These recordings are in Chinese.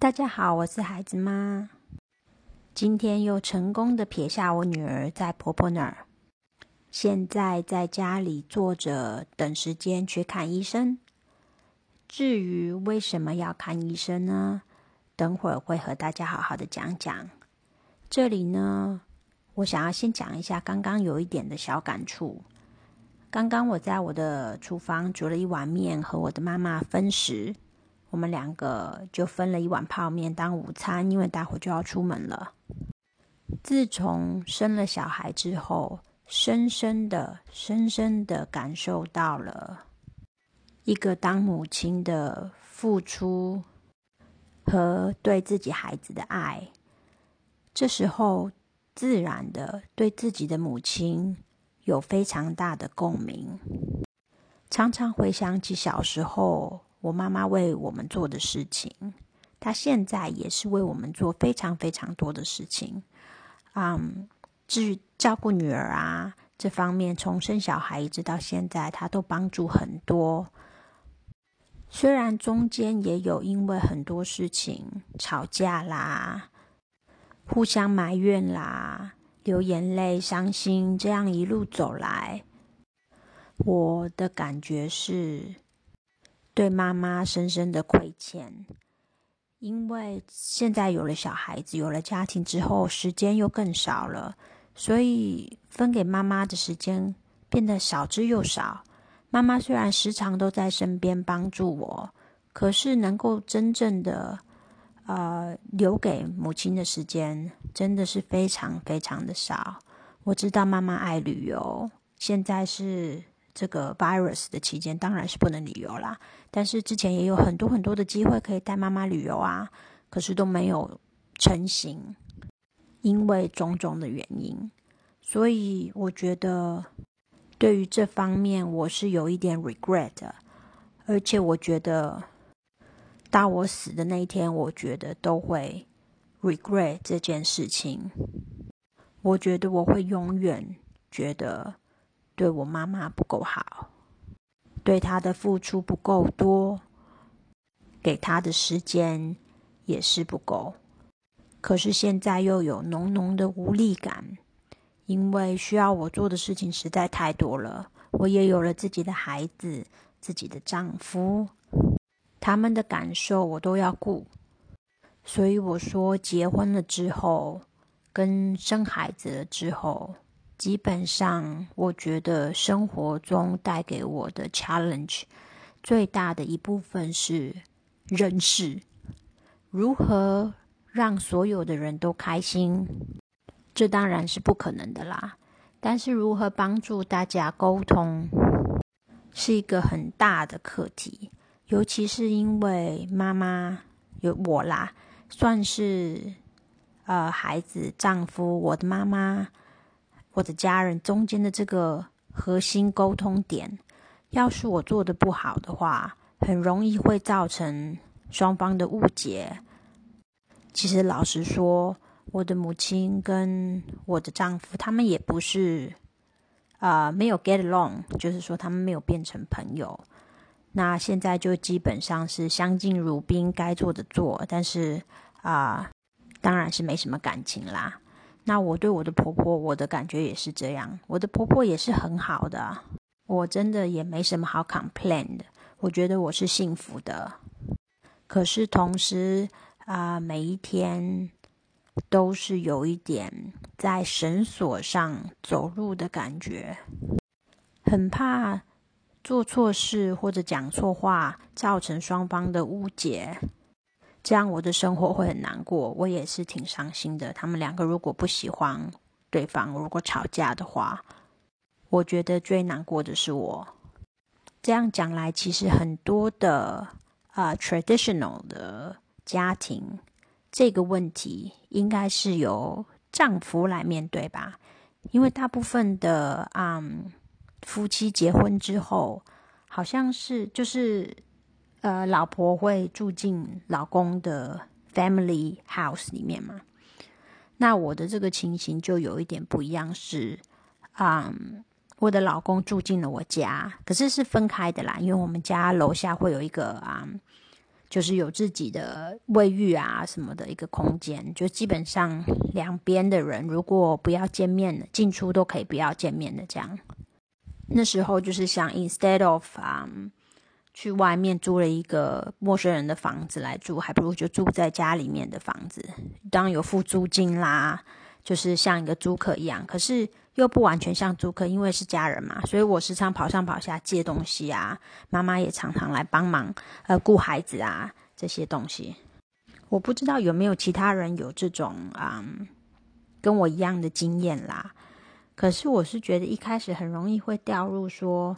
大家好，我是孩子妈。今天又成功的撇下我女儿在婆婆那儿，现在在家里坐着等时间去看医生。至于为什么要看医生呢？等会儿会和大家好好的讲讲。这里呢，我想要先讲一下刚刚有一点的小感触。刚刚我在我的厨房煮了一碗面，和我的妈妈分食。我们两个就分了一碗泡面当午餐，因为待会就要出门了。自从生了小孩之后，深深的、深深的感受到了一个当母亲的付出和对自己孩子的爱。这时候，自然的对自己的母亲有非常大的共鸣，常常回想起小时候。我妈妈为我们做的事情，她现在也是为我们做非常非常多的事情。嗯，至于照顾女儿啊这方面，从生小孩一直到现在，她都帮助很多。虽然中间也有因为很多事情吵架啦、互相埋怨啦、流眼泪、伤心，这样一路走来，我的感觉是。对妈妈深深的亏欠，因为现在有了小孩子，有了家庭之后，时间又更少了，所以分给妈妈的时间变得少之又少。妈妈虽然时常都在身边帮助我，可是能够真正的呃留给母亲的时间，真的是非常非常的少。我知道妈妈爱旅游，现在是。这个 virus 的期间当然是不能旅游啦，但是之前也有很多很多的机会可以带妈妈旅游啊，可是都没有成型，因为种种的原因，所以我觉得对于这方面我是有一点 regret 的，而且我觉得到我死的那一天，我觉得都会 regret 这件事情，我觉得我会永远觉得。对我妈妈不够好，对她的付出不够多，给她的时间也是不够。可是现在又有浓浓的无力感，因为需要我做的事情实在太多了。我也有了自己的孩子、自己的丈夫，他们的感受我都要顾。所以我说，结婚了之后，跟生孩子了之后。基本上，我觉得生活中带给我的 challenge 最大的一部分是人事，如何让所有的人都开心，这当然是不可能的啦。但是如何帮助大家沟通，是一个很大的课题。尤其是因为妈妈有我啦，算是呃孩子、丈夫，我的妈妈。或者家人中间的这个核心沟通点，要是我做的不好的话，很容易会造成双方的误解。其实老实说，我的母亲跟我的丈夫，他们也不是啊没有 get along，就是说他们没有变成朋友。那现在就基本上是相敬如宾，该做的做，但是啊，当然是没什么感情啦。那我对我的婆婆，我的感觉也是这样。我的婆婆也是很好的，我真的也没什么好 complain 的。我觉得我是幸福的。可是同时啊，每一天都是有一点在绳索上走路的感觉，很怕做错事或者讲错话，造成双方的误解。这样我的生活会很难过，我也是挺伤心的。他们两个如果不喜欢对方，如果吵架的话，我觉得最难过的是我。这样讲来，其实很多的啊，traditional 的家庭这个问题应该是由丈夫来面对吧？因为大部分的啊夫妻结婚之后，好像是就是。呃，老婆会住进老公的 family house 里面嘛？那我的这个情形就有一点不一样，是啊，我的老公住进了我家，可是是分开的啦，因为我们家楼下会有一个啊就是有自己的卫浴啊什么的一个空间，就基本上两边的人如果不要见面的进出都可以不要见面的这样。那时候就是想，instead of 啊去外面租了一个陌生人的房子来住，还不如就住在家里面的房子，当然有付租金啦，就是像一个租客一样。可是又不完全像租客，因为是家人嘛，所以我时常跑上跑下借东西啊。妈妈也常常来帮忙，呃，顾孩子啊这些东西。我不知道有没有其他人有这种啊跟我一样的经验啦。可是我是觉得一开始很容易会掉入说，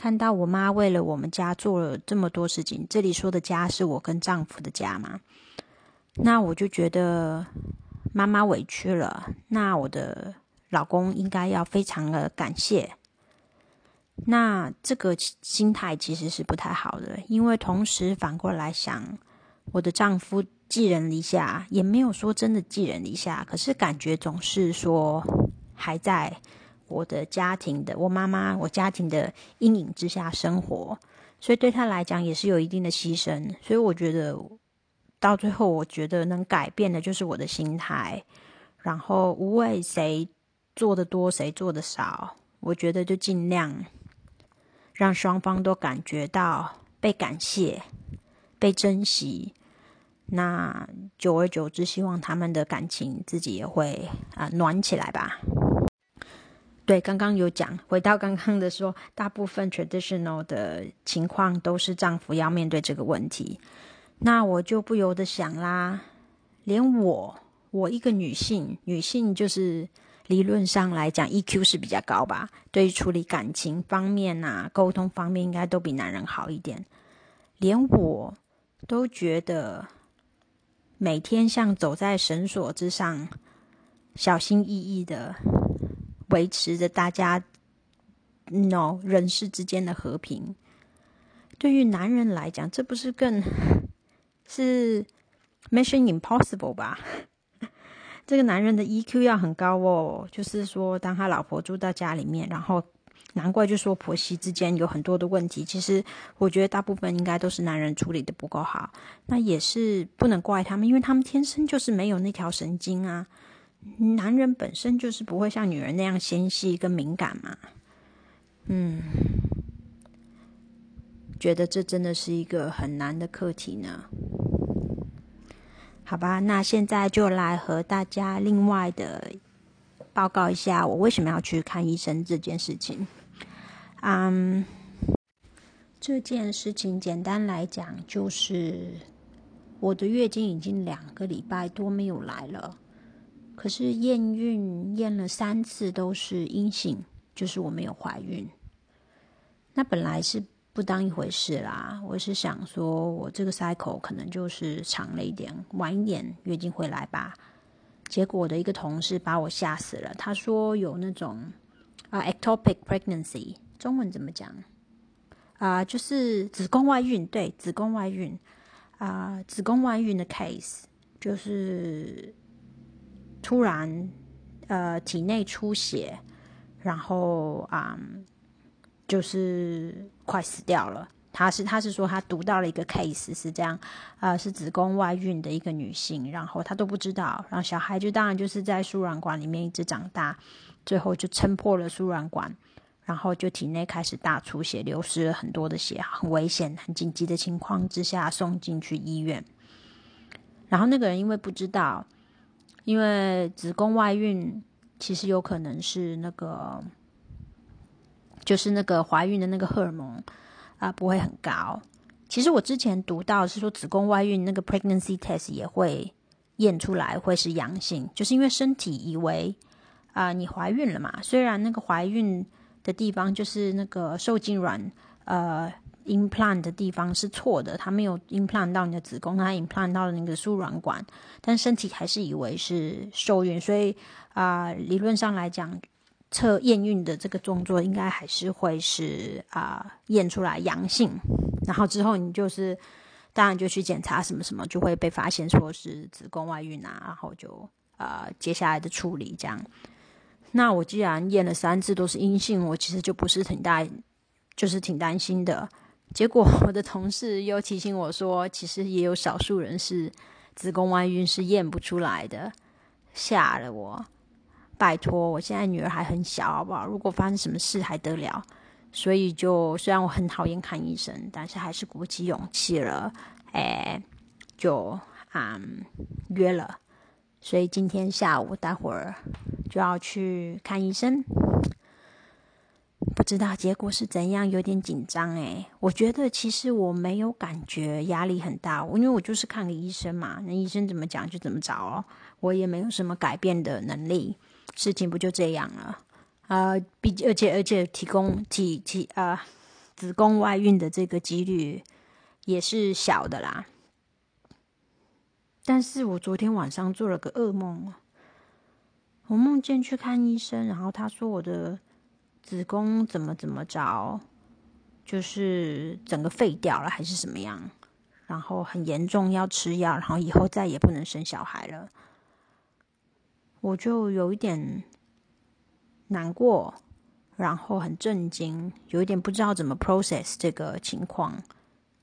看到我妈为了我们家做了这么多事情。这里说的家是我跟丈夫的家嘛？那我就觉得妈妈委屈了，那我的。老公应该要非常的感谢，那这个心态其实是不太好的，因为同时反过来想，我的丈夫寄人篱下，也没有说真的寄人篱下，可是感觉总是说还在我的家庭的我妈妈我家庭的阴影之下生活，所以对他来讲也是有一定的牺牲，所以我觉得到最后，我觉得能改变的就是我的心态，然后无畏谁。做的多，谁做的少？我觉得就尽量让双方都感觉到被感谢、被珍惜。那久而久之，希望他们的感情自己也会啊暖起来吧。对，刚刚有讲，回到刚刚的说，大部分 traditional 的情况都是丈夫要面对这个问题。那我就不由得想啦，连我，我一个女性，女性就是。理论上来讲，EQ 是比较高吧？对于处理感情方面啊，沟通方面应该都比男人好一点。连我都觉得，每天像走在绳索之上，小心翼翼的维持着大家，no 人世之间的和平。对于男人来讲，这不是更 是 mission impossible 吧？这个男人的 EQ 要很高哦，就是说，当他老婆住到家里面，然后难怪就说婆媳之间有很多的问题。其实我觉得大部分应该都是男人处理的不够好，那也是不能怪他们，因为他们天生就是没有那条神经啊。男人本身就是不会像女人那样纤细跟敏感嘛。嗯，觉得这真的是一个很难的课题呢。好吧，那现在就来和大家另外的报告一下，我为什么要去看医生这件事情。嗯，这件事情简单来讲，就是我的月经已经两个礼拜多没有来了，可是验孕验了三次都是阴性，就是我没有怀孕。那本来是。不当一回事啦，我是想说，我这个 cycle 可能就是长了一点，晚一点月经回来吧。结果我的一个同事把我吓死了，他说有那种啊 ectopic pregnancy，中文怎么讲啊？就是子宫外孕，对，子宫外孕啊，子宫外孕的 case 就是突然呃体内出血，然后啊。就是快死掉了。他是他是说他读到了一个 case 是这样，呃，是子宫外孕的一个女性，然后她都不知道，然后小孩就当然就是在输卵管里面一直长大，最后就撑破了输卵管，然后就体内开始大出血，流失了很多的血，很危险、很紧急的情况之下送进去医院。然后那个人因为不知道，因为子宫外孕其实有可能是那个。就是那个怀孕的那个荷尔蒙啊，不会很高。其实我之前读到是说，子宫外孕那个 pregnancy test 也会验出来会是阳性，就是因为身体以为啊你怀孕了嘛。虽然那个怀孕的地方就是那个受精卵呃 implant 的地方是错的，它没有 implant 到你的子宫，它 implant 到了那个输卵管，但身体还是以为是受孕，所以啊理论上来讲。测验孕的这个动作应该还是会是啊验出来阳性，然后之后你就是当然就去检查什么什么，就会被发现说是子宫外孕啊，然后就呃接下来的处理这样。那我既然验了三次都是阴性，我其实就不是挺大，就是挺担心的。结果 我的同事又提醒我说，其实也有少数人是子宫外孕是验不出来的，吓了我。拜托，我现在女儿还很小，好不好？如果发生什么事还得了？所以就虽然我很讨厌看医生，但是还是鼓起勇气了，哎，就啊约了。所以今天下午待会儿就要去看医生。不知道结果是怎样，有点紧张哎。我觉得其实我没有感觉压力很大，因为我就是看个医生嘛，那医生怎么讲就怎么着哦，我也没有什么改变的能力，事情不就这样了啊？毕竟而且而且提供体体啊子宫外孕的这个几率也是小的啦。但是我昨天晚上做了个噩梦，我梦见去看医生，然后他说我的。子宫怎么怎么着，就是整个废掉了还是什么样？然后很严重，要吃药，然后以后再也不能生小孩了。我就有一点难过，然后很震惊，有一点不知道怎么 process 这个情况。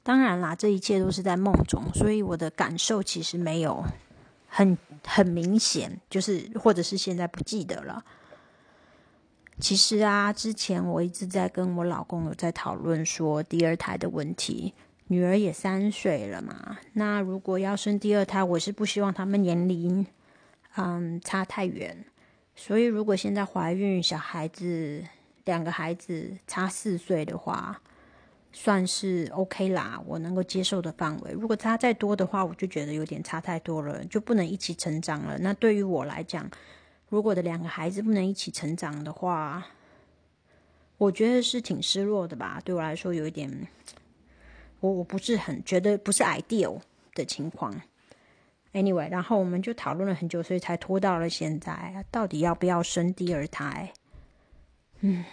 当然啦，这一切都是在梦中，所以我的感受其实没有很很明显，就是或者是现在不记得了。其实啊，之前我一直在跟我老公有在讨论说第二胎的问题。女儿也三岁了嘛，那如果要生第二胎，我是不希望他们年龄嗯差太远。所以如果现在怀孕，小孩子两个孩子差四岁的话，算是 OK 啦，我能够接受的范围。如果差再多的话，我就觉得有点差太多了，就不能一起成长了。那对于我来讲，如果的两个孩子不能一起成长的话，我觉得是挺失落的吧。对我来说，有一点，我我不是很觉得不是 ideal 的情况。Anyway，然后我们就讨论了很久，所以才拖到了现在。到底要不要生第二胎？嗯，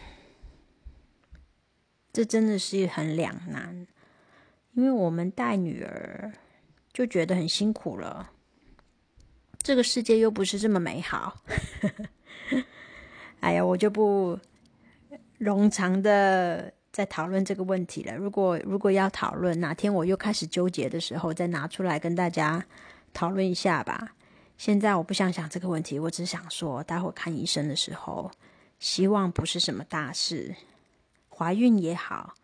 这真的是很两难，因为我们带女儿就觉得很辛苦了。这个世界又不是这么美好，哎呀，我就不冗长的在讨论这个问题了。如果如果要讨论，哪天我又开始纠结的时候，再拿出来跟大家讨论一下吧。现在我不想想这个问题，我只想说，待会看医生的时候，希望不是什么大事，怀孕也好，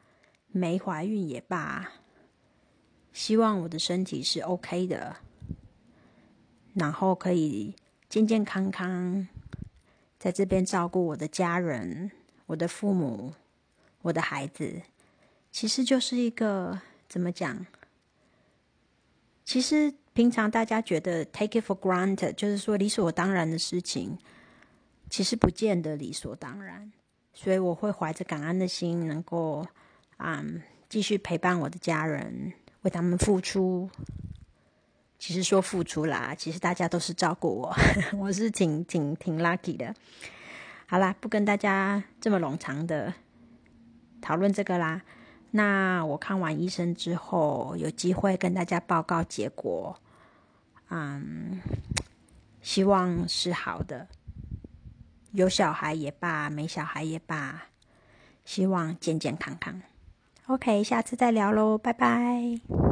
没怀孕也罢，希望我的身体是 OK 的。然后可以健健康康在这边照顾我的家人、我的父母、我的孩子，其实就是一个怎么讲？其实平常大家觉得 take it for granted，就是说理所当然的事情，其实不见得理所当然。所以我会怀着感恩的心，能够啊继续陪伴我的家人，为他们付出。其实说付出啦，其实大家都是照顾我，我是挺挺挺 lucky 的。好啦，不跟大家这么冗长的讨论这个啦。那我看完医生之后，有机会跟大家报告结果。嗯，希望是好的。有小孩也罢，没小孩也罢，希望健健康康。OK，下次再聊喽，拜拜。